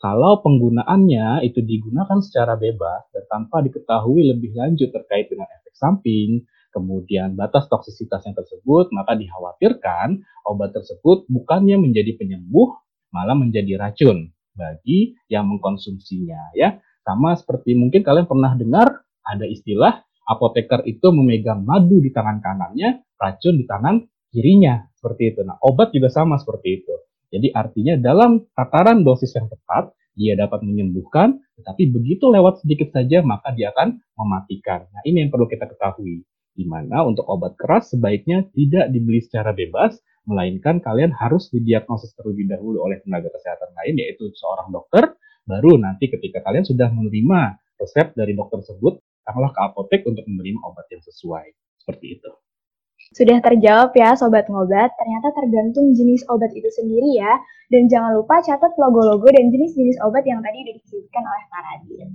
Kalau penggunaannya itu digunakan secara bebas dan tanpa diketahui lebih lanjut terkait dengan efek samping, kemudian batas toksisitasnya tersebut, maka dikhawatirkan obat tersebut bukannya menjadi penyembuh, malah menjadi racun bagi yang mengkonsumsinya ya. Sama seperti mungkin kalian pernah dengar ada istilah apoteker itu memegang madu di tangan kanannya, racun di tangan kirinya, seperti itu. Nah, obat juga sama seperti itu. Jadi artinya dalam tataran dosis yang tepat, dia dapat menyembuhkan, tetapi begitu lewat sedikit saja, maka dia akan mematikan. Nah, ini yang perlu kita ketahui di mana untuk obat keras sebaiknya tidak dibeli secara bebas, melainkan kalian harus didiagnosis terlebih dahulu oleh tenaga kesehatan lain, yaitu seorang dokter, baru nanti ketika kalian sudah menerima resep dari dokter tersebut, datanglah ke apotek untuk menerima obat yang sesuai. Seperti itu. Sudah terjawab ya Sobat Ngobat, ternyata tergantung jenis obat itu sendiri ya. Dan jangan lupa catat logo-logo dan jenis-jenis obat yang tadi sudah disebutkan oleh Pak Radit.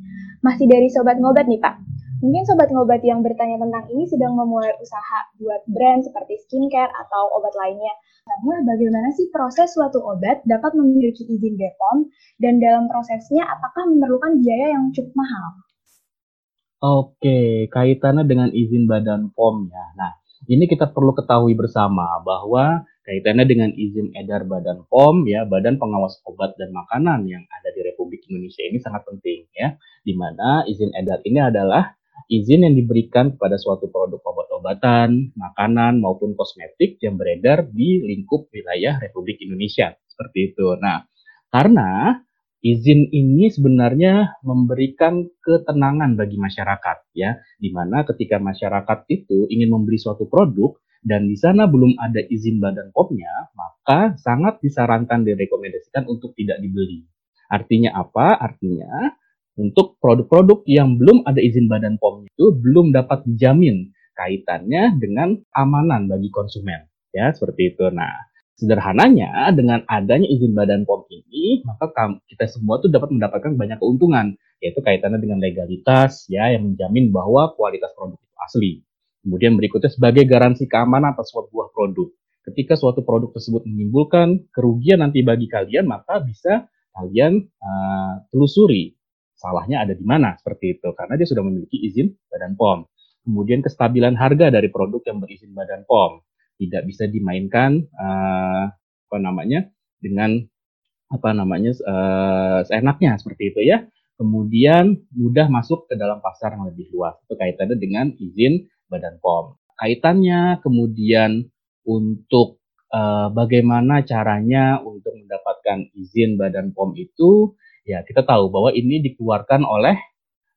Masih dari Sobat Ngobat nih Pak, Mungkin sobat ngobat yang bertanya tentang ini sedang memulai usaha buat brand seperti skincare atau obat lainnya. Karena bagaimana sih proses suatu obat dapat memiliki izin BPOM dan dalam prosesnya apakah memerlukan biaya yang cukup mahal? Oke, kaitannya dengan izin badan POM ya. Nah, ini kita perlu ketahui bersama bahwa kaitannya dengan izin edar Badan POM ya, Badan Pengawas Obat dan Makanan yang ada di Republik Indonesia ini sangat penting ya, di mana izin edar ini adalah izin yang diberikan kepada suatu produk obat-obatan, makanan maupun kosmetik yang beredar di lingkup wilayah Republik Indonesia. Seperti itu. Nah, karena izin ini sebenarnya memberikan ketenangan bagi masyarakat ya, di mana ketika masyarakat itu ingin membeli suatu produk dan di sana belum ada izin Badan POM-nya, maka sangat disarankan direkomendasikan untuk tidak dibeli. Artinya apa? Artinya untuk produk-produk yang belum ada izin Badan POM itu belum dapat dijamin kaitannya dengan amanan bagi konsumen. Ya, seperti itu. Nah, sederhananya dengan adanya izin Badan POM ini, maka kita semua tuh dapat mendapatkan banyak keuntungan, yaitu kaitannya dengan legalitas ya yang menjamin bahwa kualitas produk itu asli. Kemudian berikutnya sebagai garansi keamanan atas sebuah produk. Ketika suatu produk tersebut menimbulkan kerugian nanti bagi kalian, maka bisa kalian uh, telusuri salahnya ada di mana seperti itu karena dia sudah memiliki izin Badan POM. Kemudian kestabilan harga dari produk yang berizin Badan POM tidak bisa dimainkan uh, apa namanya dengan apa namanya uh, seenaknya seperti itu ya. Kemudian mudah masuk ke dalam pasar yang lebih luas. Itu kaitannya dengan izin Badan POM. Kaitannya kemudian untuk uh, bagaimana caranya untuk mendapatkan izin Badan POM itu ya kita tahu bahwa ini dikeluarkan oleh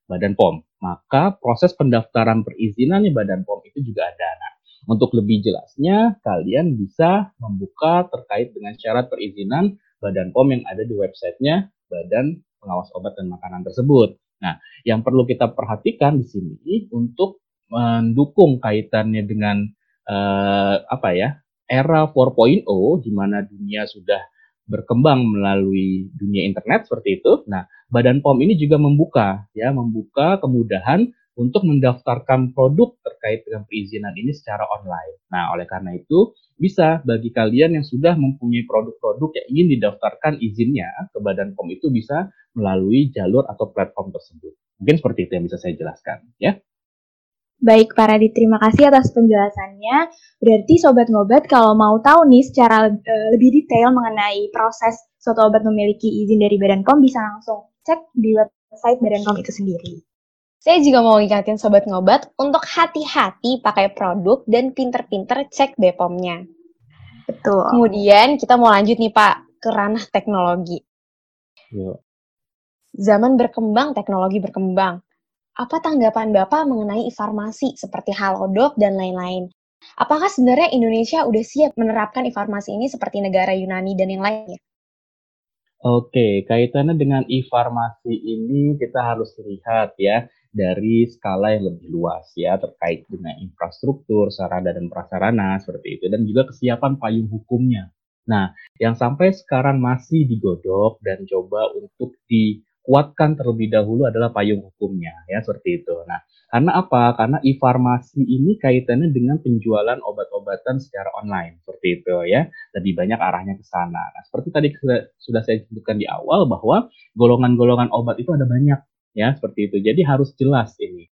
Badan POM. Maka proses pendaftaran perizinan di Badan POM itu juga ada. Nah, untuk lebih jelasnya, kalian bisa membuka terkait dengan syarat perizinan Badan POM yang ada di websitenya Badan Pengawas Obat dan Makanan tersebut. Nah, yang perlu kita perhatikan di sini untuk mendukung kaitannya dengan uh, apa ya era 4.0 di mana dunia sudah berkembang melalui dunia internet seperti itu. Nah, Badan POM ini juga membuka ya, membuka kemudahan untuk mendaftarkan produk terkait dengan perizinan ini secara online. Nah, oleh karena itu bisa bagi kalian yang sudah mempunyai produk-produk yang ingin didaftarkan izinnya ke Badan POM itu bisa melalui jalur atau platform tersebut. Mungkin seperti itu yang bisa saya jelaskan, ya. Baik, para di terima kasih atas penjelasannya. Berarti Sobat Ngobat kalau mau tahu nih secara uh, lebih detail mengenai proses suatu obat memiliki izin dari Badan POM bisa langsung cek di website Badan POM itu sendiri. Saya juga mau ingatin Sobat Ngobat untuk hati-hati pakai produk dan pinter-pinter cek BPOM-nya. Betul. Kemudian kita mau lanjut nih Pak ke ranah teknologi. Yuk. Zaman berkembang, teknologi berkembang apa tanggapan Bapak mengenai e-farmasi seperti Halodoc dan lain-lain? Apakah sebenarnya Indonesia udah siap menerapkan e-farmasi ini seperti negara Yunani dan yang lainnya? Oke, kaitannya dengan e-farmasi ini kita harus lihat ya dari skala yang lebih luas ya terkait dengan infrastruktur, sarana dan prasarana seperti itu dan juga kesiapan payung hukumnya. Nah, yang sampai sekarang masih digodok dan coba untuk di kuatkan terlebih dahulu adalah payung hukumnya ya seperti itu. Nah, karena apa? Karena e-farmasi ini kaitannya dengan penjualan obat-obatan secara online seperti itu ya. Lebih banyak arahnya ke sana. Nah, seperti tadi sudah saya sebutkan di awal bahwa golongan-golongan obat itu ada banyak ya seperti itu. Jadi harus jelas ini.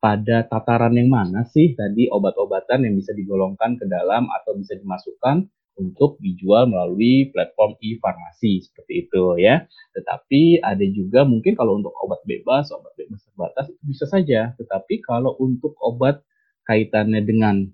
pada tataran yang mana sih tadi obat-obatan yang bisa digolongkan ke dalam atau bisa dimasukkan untuk dijual melalui platform e-farmasi seperti itu ya. Tetapi ada juga mungkin kalau untuk obat bebas, obat bebas terbatas itu bisa saja. Tetapi kalau untuk obat kaitannya dengan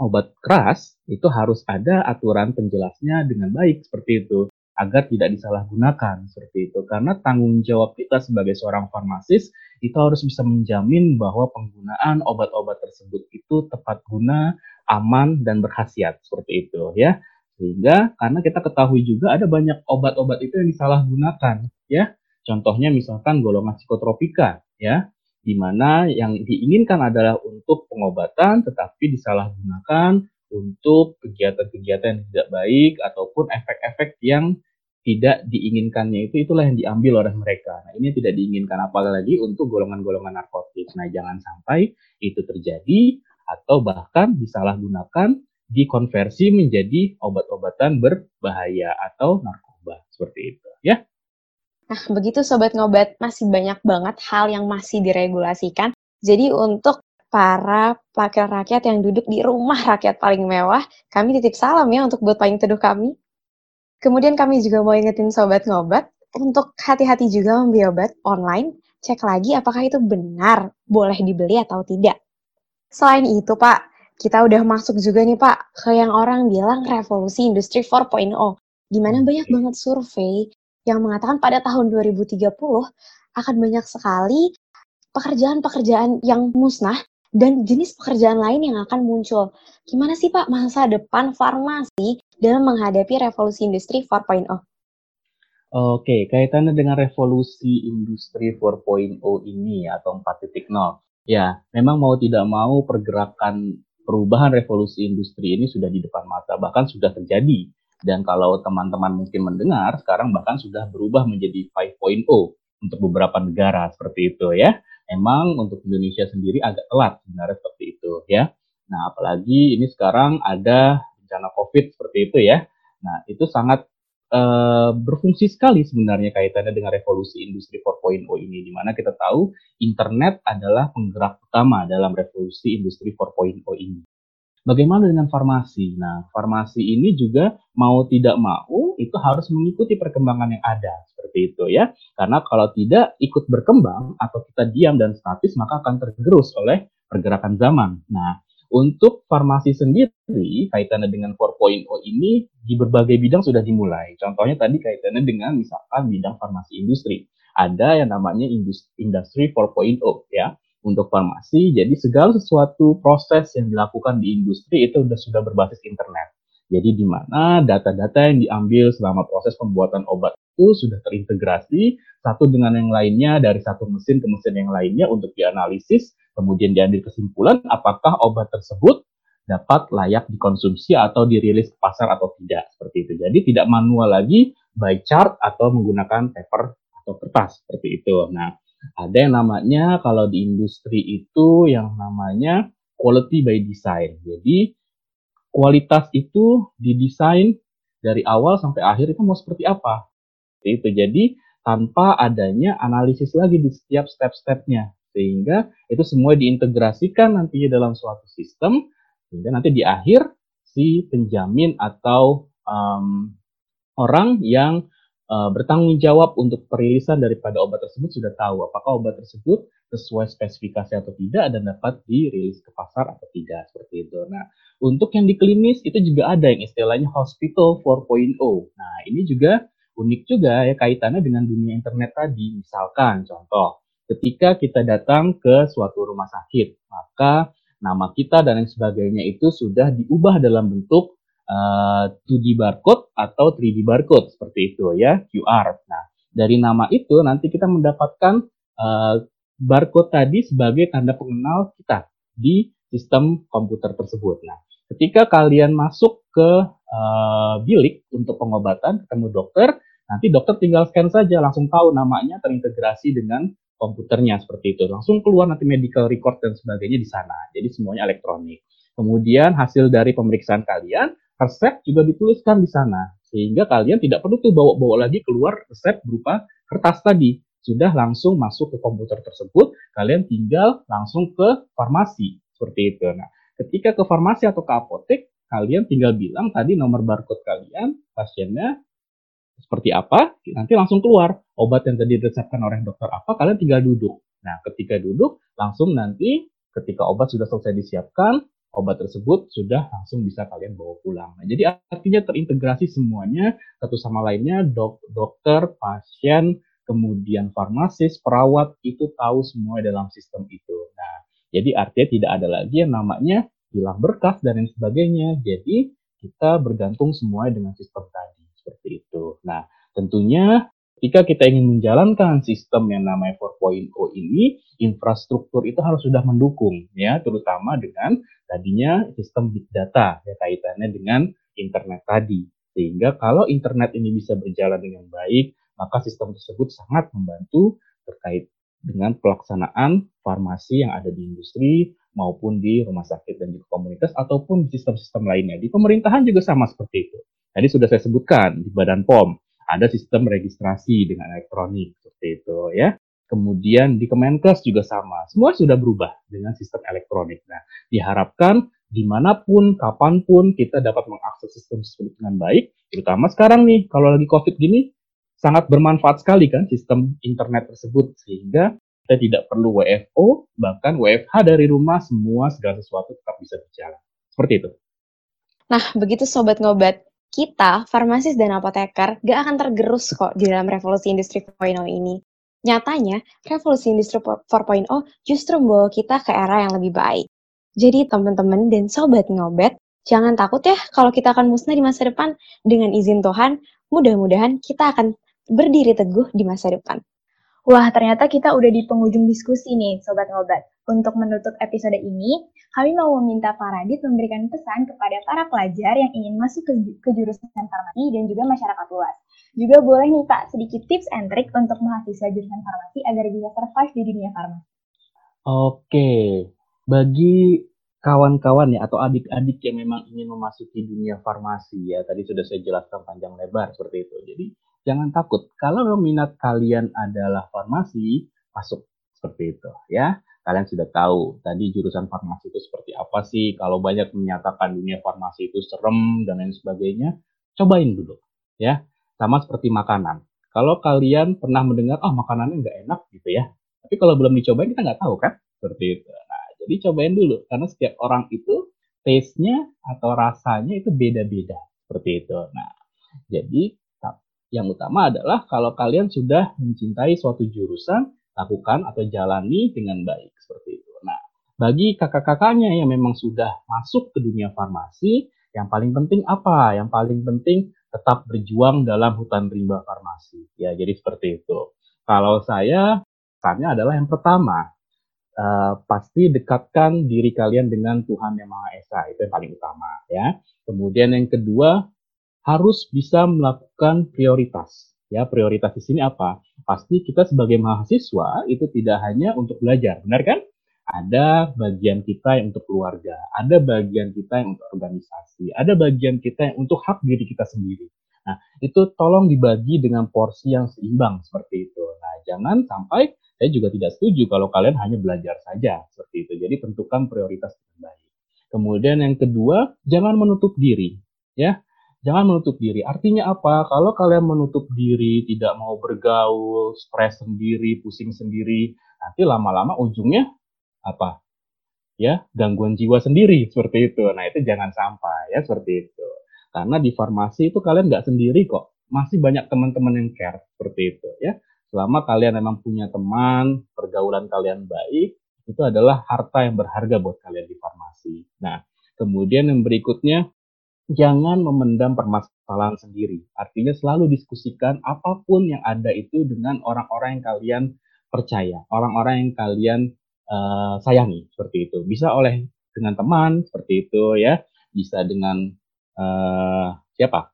obat keras itu harus ada aturan penjelasnya dengan baik seperti itu agar tidak disalahgunakan seperti itu karena tanggung jawab kita sebagai seorang farmasis itu harus bisa menjamin bahwa penggunaan obat-obat tersebut itu tepat guna, aman dan berkhasiat seperti itu ya. Sehingga karena kita ketahui juga ada banyak obat-obat itu yang disalahgunakan ya. Contohnya misalkan golongan psikotropika ya, di mana yang diinginkan adalah untuk pengobatan tetapi disalahgunakan untuk kegiatan-kegiatan yang tidak baik ataupun efek-efek yang tidak diinginkannya itu itulah yang diambil oleh mereka. Nah, ini tidak diinginkan apalagi untuk golongan-golongan narkotik. Nah, jangan sampai itu terjadi atau bahkan disalahgunakan dikonversi menjadi obat-obatan berbahaya atau narkoba seperti itu, ya. Nah, begitu sobat ngobat, masih banyak banget hal yang masih diregulasikan. Jadi untuk para wakil rakyat yang duduk di rumah rakyat paling mewah, kami titip salam ya untuk buat paling teduh kami. Kemudian kami juga mau ingetin sobat ngobat, untuk hati-hati juga membeli obat online, cek lagi apakah itu benar boleh dibeli atau tidak. Selain itu Pak, kita udah masuk juga nih Pak ke yang orang bilang revolusi industri 4.0, di mana banyak banget survei yang mengatakan pada tahun 2030 akan banyak sekali pekerjaan-pekerjaan yang musnah dan jenis pekerjaan lain yang akan muncul. Gimana sih Pak masa depan farmasi dalam menghadapi revolusi industri 4.0? Oke, kaitannya dengan revolusi industri 4.0 ini atau 4.0. Ya, memang mau tidak mau pergerakan perubahan revolusi industri ini sudah di depan mata, bahkan sudah terjadi. Dan kalau teman-teman mungkin mendengar, sekarang bahkan sudah berubah menjadi 5.0 untuk beberapa negara seperti itu ya emang untuk Indonesia sendiri agak telat sebenarnya seperti itu ya. Nah, apalagi ini sekarang ada bencana COVID seperti itu ya. Nah, itu sangat uh, berfungsi sekali sebenarnya kaitannya dengan revolusi industri 4.0 ini, di mana kita tahu internet adalah penggerak utama dalam revolusi industri 4.0 ini. Bagaimana dengan farmasi? Nah, farmasi ini juga mau tidak mau itu harus mengikuti perkembangan yang ada seperti itu ya. Karena kalau tidak ikut berkembang atau kita diam dan statis maka akan tergerus oleh pergerakan zaman. Nah, untuk farmasi sendiri kaitannya dengan 4.0 ini di berbagai bidang sudah dimulai. Contohnya tadi kaitannya dengan misalkan bidang farmasi industri. Ada yang namanya industri 4.0 ya untuk farmasi. Jadi segala sesuatu proses yang dilakukan di industri itu sudah sudah berbasis internet. Jadi di mana data-data yang diambil selama proses pembuatan obat itu sudah terintegrasi satu dengan yang lainnya dari satu mesin ke mesin yang lainnya untuk dianalisis, kemudian diambil kesimpulan apakah obat tersebut dapat layak dikonsumsi atau dirilis ke pasar atau tidak seperti itu. Jadi tidak manual lagi by chart atau menggunakan paper atau kertas seperti itu. Nah, ada yang namanya kalau di industri itu yang namanya quality by design. Jadi kualitas itu didesain dari awal sampai akhir itu mau seperti apa. Itu jadi tanpa adanya analisis lagi di setiap step-stepnya. Sehingga itu semua diintegrasikan nantinya dalam suatu sistem. Sehingga nanti di akhir si penjamin atau um, orang yang uh, bertanggung jawab untuk perilisan daripada obat tersebut sudah tahu apakah obat tersebut sesuai spesifikasi atau tidak dan dapat dirilis ke pasar atau tidak seperti itu. Nah, untuk yang di klinis itu juga ada yang istilahnya hospital 4.0. Nah, ini juga unik juga ya kaitannya dengan dunia internet tadi. Misalkan contoh, ketika kita datang ke suatu rumah sakit, maka nama kita dan lain sebagainya itu sudah diubah dalam bentuk uh, eh, 2D barcode atau 3D barcode seperti itu ya QR. Nah dari nama itu nanti kita mendapatkan uh, barcode tadi sebagai tanda pengenal kita di sistem komputer tersebut. Nah ketika kalian masuk ke uh, bilik untuk pengobatan ketemu dokter, nanti dokter tinggal scan saja langsung tahu namanya terintegrasi dengan komputernya seperti itu. Langsung keluar nanti medical record dan sebagainya di sana. Jadi semuanya elektronik. Kemudian hasil dari pemeriksaan kalian resep juga dituliskan di sana sehingga kalian tidak perlu tuh bawa-bawa lagi keluar resep berupa kertas tadi sudah langsung masuk ke komputer tersebut, kalian tinggal langsung ke farmasi seperti itu. Nah, ketika ke farmasi atau ke apotek, kalian tinggal bilang tadi nomor barcode kalian, pasiennya seperti apa, nanti langsung keluar obat yang tadi diresepkan oleh dokter apa, kalian tinggal duduk. Nah, ketika duduk, langsung nanti ketika obat sudah selesai disiapkan, obat tersebut sudah langsung bisa kalian bawa pulang. Nah, jadi artinya terintegrasi semuanya satu sama lainnya, dok, dokter, pasien, kemudian farmasis, perawat itu tahu semua dalam sistem itu. Nah, jadi artinya tidak ada lagi yang namanya hilang berkas dan lain sebagainya. Jadi kita bergantung semua dengan sistem tadi seperti itu. Nah, tentunya ketika kita ingin menjalankan sistem yang namanya 4.0 ini, infrastruktur itu harus sudah mendukung ya, terutama dengan tadinya sistem big data ya kaitannya dengan internet tadi. Sehingga kalau internet ini bisa berjalan dengan baik, maka sistem tersebut sangat membantu terkait dengan pelaksanaan farmasi yang ada di industri maupun di rumah sakit dan juga komunitas ataupun sistem-sistem lainnya. Di pemerintahan juga sama seperti itu. Tadi sudah saya sebutkan di Badan POM ada sistem registrasi dengan elektronik seperti itu ya. Kemudian di Kemenkes juga sama. Semua sudah berubah dengan sistem elektronik. Nah, diharapkan di mana pun, kapan pun kita dapat mengakses sistem tersebut dengan baik. Terutama sekarang nih, kalau lagi COVID gini, sangat bermanfaat sekali kan sistem internet tersebut sehingga kita tidak perlu WFO bahkan WFH dari rumah semua segala sesuatu tetap bisa berjalan seperti itu. Nah begitu sobat ngobat kita farmasis dan apoteker gak akan tergerus kok di dalam revolusi industri 4.0 ini. Nyatanya, revolusi industri 4.0 justru membawa kita ke era yang lebih baik. Jadi teman-teman dan sobat ngobet, jangan takut ya kalau kita akan musnah di masa depan. Dengan izin Tuhan, mudah-mudahan kita akan berdiri teguh di masa depan. Wah, ternyata kita udah di penghujung diskusi nih, Sobat Ngobat. Untuk menutup episode ini, kami mau meminta Pak Radit memberikan pesan kepada para pelajar yang ingin masuk ke, ke jurusan farmasi dan juga masyarakat luas. Juga boleh nih Pak, sedikit tips and trick untuk mahasiswa jurusan farmasi agar bisa survive di dunia farmasi. Oke, bagi kawan-kawan ya atau adik-adik yang memang ingin memasuki dunia farmasi ya, tadi sudah saya jelaskan panjang lebar seperti itu. Jadi jangan takut. Kalau minat kalian adalah farmasi, masuk seperti itu ya. Kalian sudah tahu tadi jurusan farmasi itu seperti apa sih. Kalau banyak menyatakan dunia farmasi itu serem dan lain sebagainya, cobain dulu ya. Sama seperti makanan. Kalau kalian pernah mendengar, oh makanannya nggak enak gitu ya. Tapi kalau belum dicobain kita nggak tahu kan, seperti itu. Nah, jadi cobain dulu karena setiap orang itu taste-nya atau rasanya itu beda-beda seperti itu. Nah, jadi yang utama adalah kalau kalian sudah mencintai suatu jurusan, lakukan atau jalani dengan baik seperti itu. Nah, bagi kakak-kakaknya yang memang sudah masuk ke dunia farmasi, yang paling penting apa? Yang paling penting tetap berjuang dalam hutan rimba farmasi. Ya, jadi seperti itu. Kalau saya, pesannya adalah yang pertama, uh, pasti dekatkan diri kalian dengan Tuhan Yang Maha Esa. Itu yang paling utama. ya. Kemudian yang kedua, harus bisa melakukan prioritas. Ya, prioritas di sini apa? Pasti kita sebagai mahasiswa itu tidak hanya untuk belajar, benar kan? Ada bagian kita yang untuk keluarga, ada bagian kita yang untuk organisasi, ada bagian kita yang untuk hak diri kita sendiri. Nah, itu tolong dibagi dengan porsi yang seimbang seperti itu. Nah, jangan sampai saya juga tidak setuju kalau kalian hanya belajar saja seperti itu. Jadi tentukan prioritas dengan baik. Kemudian yang kedua, jangan menutup diri. Ya, jangan menutup diri. Artinya apa? Kalau kalian menutup diri, tidak mau bergaul, stres sendiri, pusing sendiri, nanti lama-lama ujungnya apa? Ya, gangguan jiwa sendiri seperti itu. Nah, itu jangan sampai ya seperti itu. Karena di farmasi itu kalian nggak sendiri kok. Masih banyak teman-teman yang care seperti itu ya. Selama kalian memang punya teman, pergaulan kalian baik, itu adalah harta yang berharga buat kalian di farmasi. Nah, kemudian yang berikutnya jangan memendam permasalahan sendiri. Artinya selalu diskusikan apa pun yang ada itu dengan orang-orang yang kalian percaya, orang-orang yang kalian uh, sayangi seperti itu. Bisa oleh dengan teman seperti itu ya, bisa dengan uh, siapa?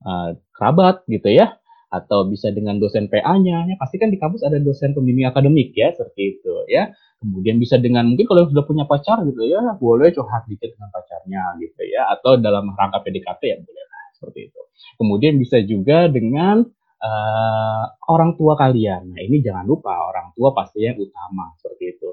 Uh, kerabat gitu ya, atau bisa dengan dosen PA-nya. Ya, pasti kan di kampus ada dosen pembimbing akademik ya, seperti itu ya kemudian bisa dengan mungkin kalau sudah punya pacar gitu ya boleh curhat dikit dengan pacarnya gitu ya atau dalam rangka PDKT ya boleh lah seperti itu kemudian bisa juga dengan uh, orang tua kalian. Nah, ini jangan lupa orang tua pasti yang utama seperti itu.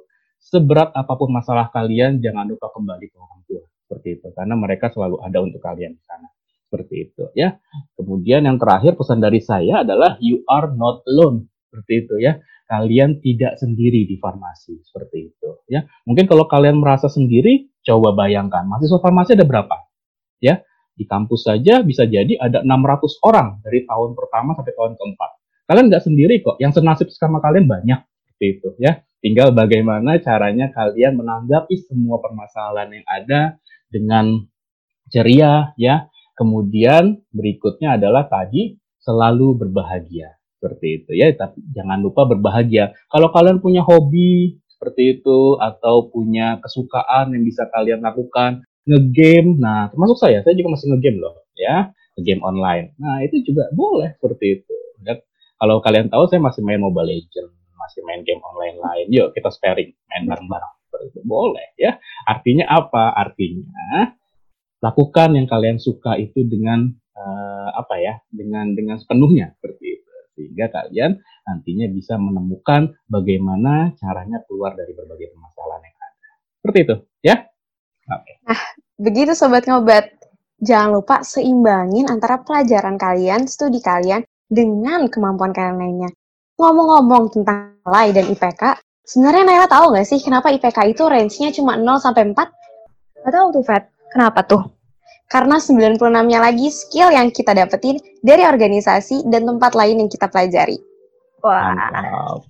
Seberat apa pun masalah kalian, jangan lupa kembali ke orang tua seperti itu karena mereka selalu ada untuk kalian di sana seperti itu ya. Kemudian yang terakhir pesan dari saya adalah you are not alone seperti itu ya. Kalian tidak sendiri di farmasi seperti itu ya. Mungkin kalau kalian merasa sendiri, coba bayangkan mahasiswa farmasi ada berapa? Ya, di kampus saja bisa jadi ada 600 orang dari tahun pertama sampai tahun keempat. Kalian nggak sendiri kok, yang senasib sama kalian banyak seperti itu ya. Tinggal bagaimana caranya kalian menanggapi semua permasalahan yang ada dengan ceria ya. Kemudian berikutnya adalah tadi selalu berbahagia. Seperti itu ya. Tapi jangan lupa berbahagia. Kalau kalian punya hobi seperti itu atau punya kesukaan yang bisa kalian lakukan ngegame nah termasuk saya saya juga masih ngegame loh ya. Ngegame online. Nah itu juga boleh seperti itu ya. kalau kalian tahu saya masih main Mobile Legends masih main game online lain yuk kita sparing main bareng-bareng boleh ya artinya apa artinya lakukan yang kalian suka itu dengan uh, apa ya dengan dengan sepenuhnya seperti itu sehingga kalian nantinya bisa menemukan bagaimana caranya keluar dari berbagai permasalahan yang ada. Seperti itu, ya. Oke. Nah, begitu sobat ngobat. Jangan lupa seimbangin antara pelajaran kalian, studi kalian dengan kemampuan kalian lainnya. Ngomong-ngomong tentang nilai dan IPK, sebenarnya Naila tahu nggak sih kenapa IPK itu range-nya cuma 0 sampai 4? Gak tahu tuh, Fat. Kenapa tuh? Karena 96-nya lagi skill yang kita dapetin dari organisasi dan tempat lain yang kita pelajari. Wah.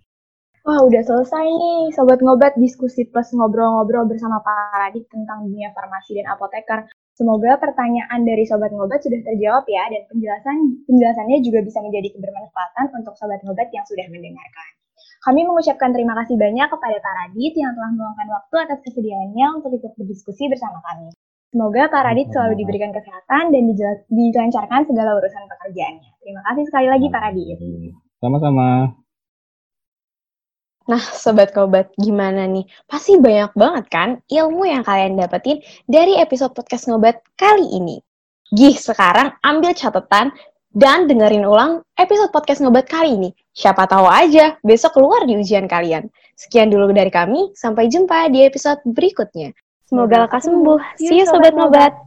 Wah, udah selesai nih Sobat Ngobat diskusi plus ngobrol-ngobrol bersama Pak Radit tentang dunia farmasi dan apoteker. Semoga pertanyaan dari Sobat Ngobat sudah terjawab ya, dan penjelasan penjelasannya juga bisa menjadi kebermanfaatan untuk Sobat Ngobat yang sudah mendengarkan. Kami mengucapkan terima kasih banyak kepada Pak Radit yang telah meluangkan waktu atas kesediaannya untuk ikut berdiskusi bersama kami. Semoga Pak Radit selalu diberikan kesehatan dan dilancarkan segala urusan pekerjaannya. Terima kasih sekali lagi Pak Radit. Sama-sama. Nah, Sobat Kobat, gimana nih? Pasti banyak banget kan ilmu yang kalian dapetin dari episode podcast Ngobat kali ini. Gih, sekarang ambil catatan dan dengerin ulang episode podcast Ngobat kali ini. Siapa tahu aja besok keluar di ujian kalian. Sekian dulu dari kami, sampai jumpa di episode berikutnya. Semoga lekas sembuh. See you Sobat Ngobat.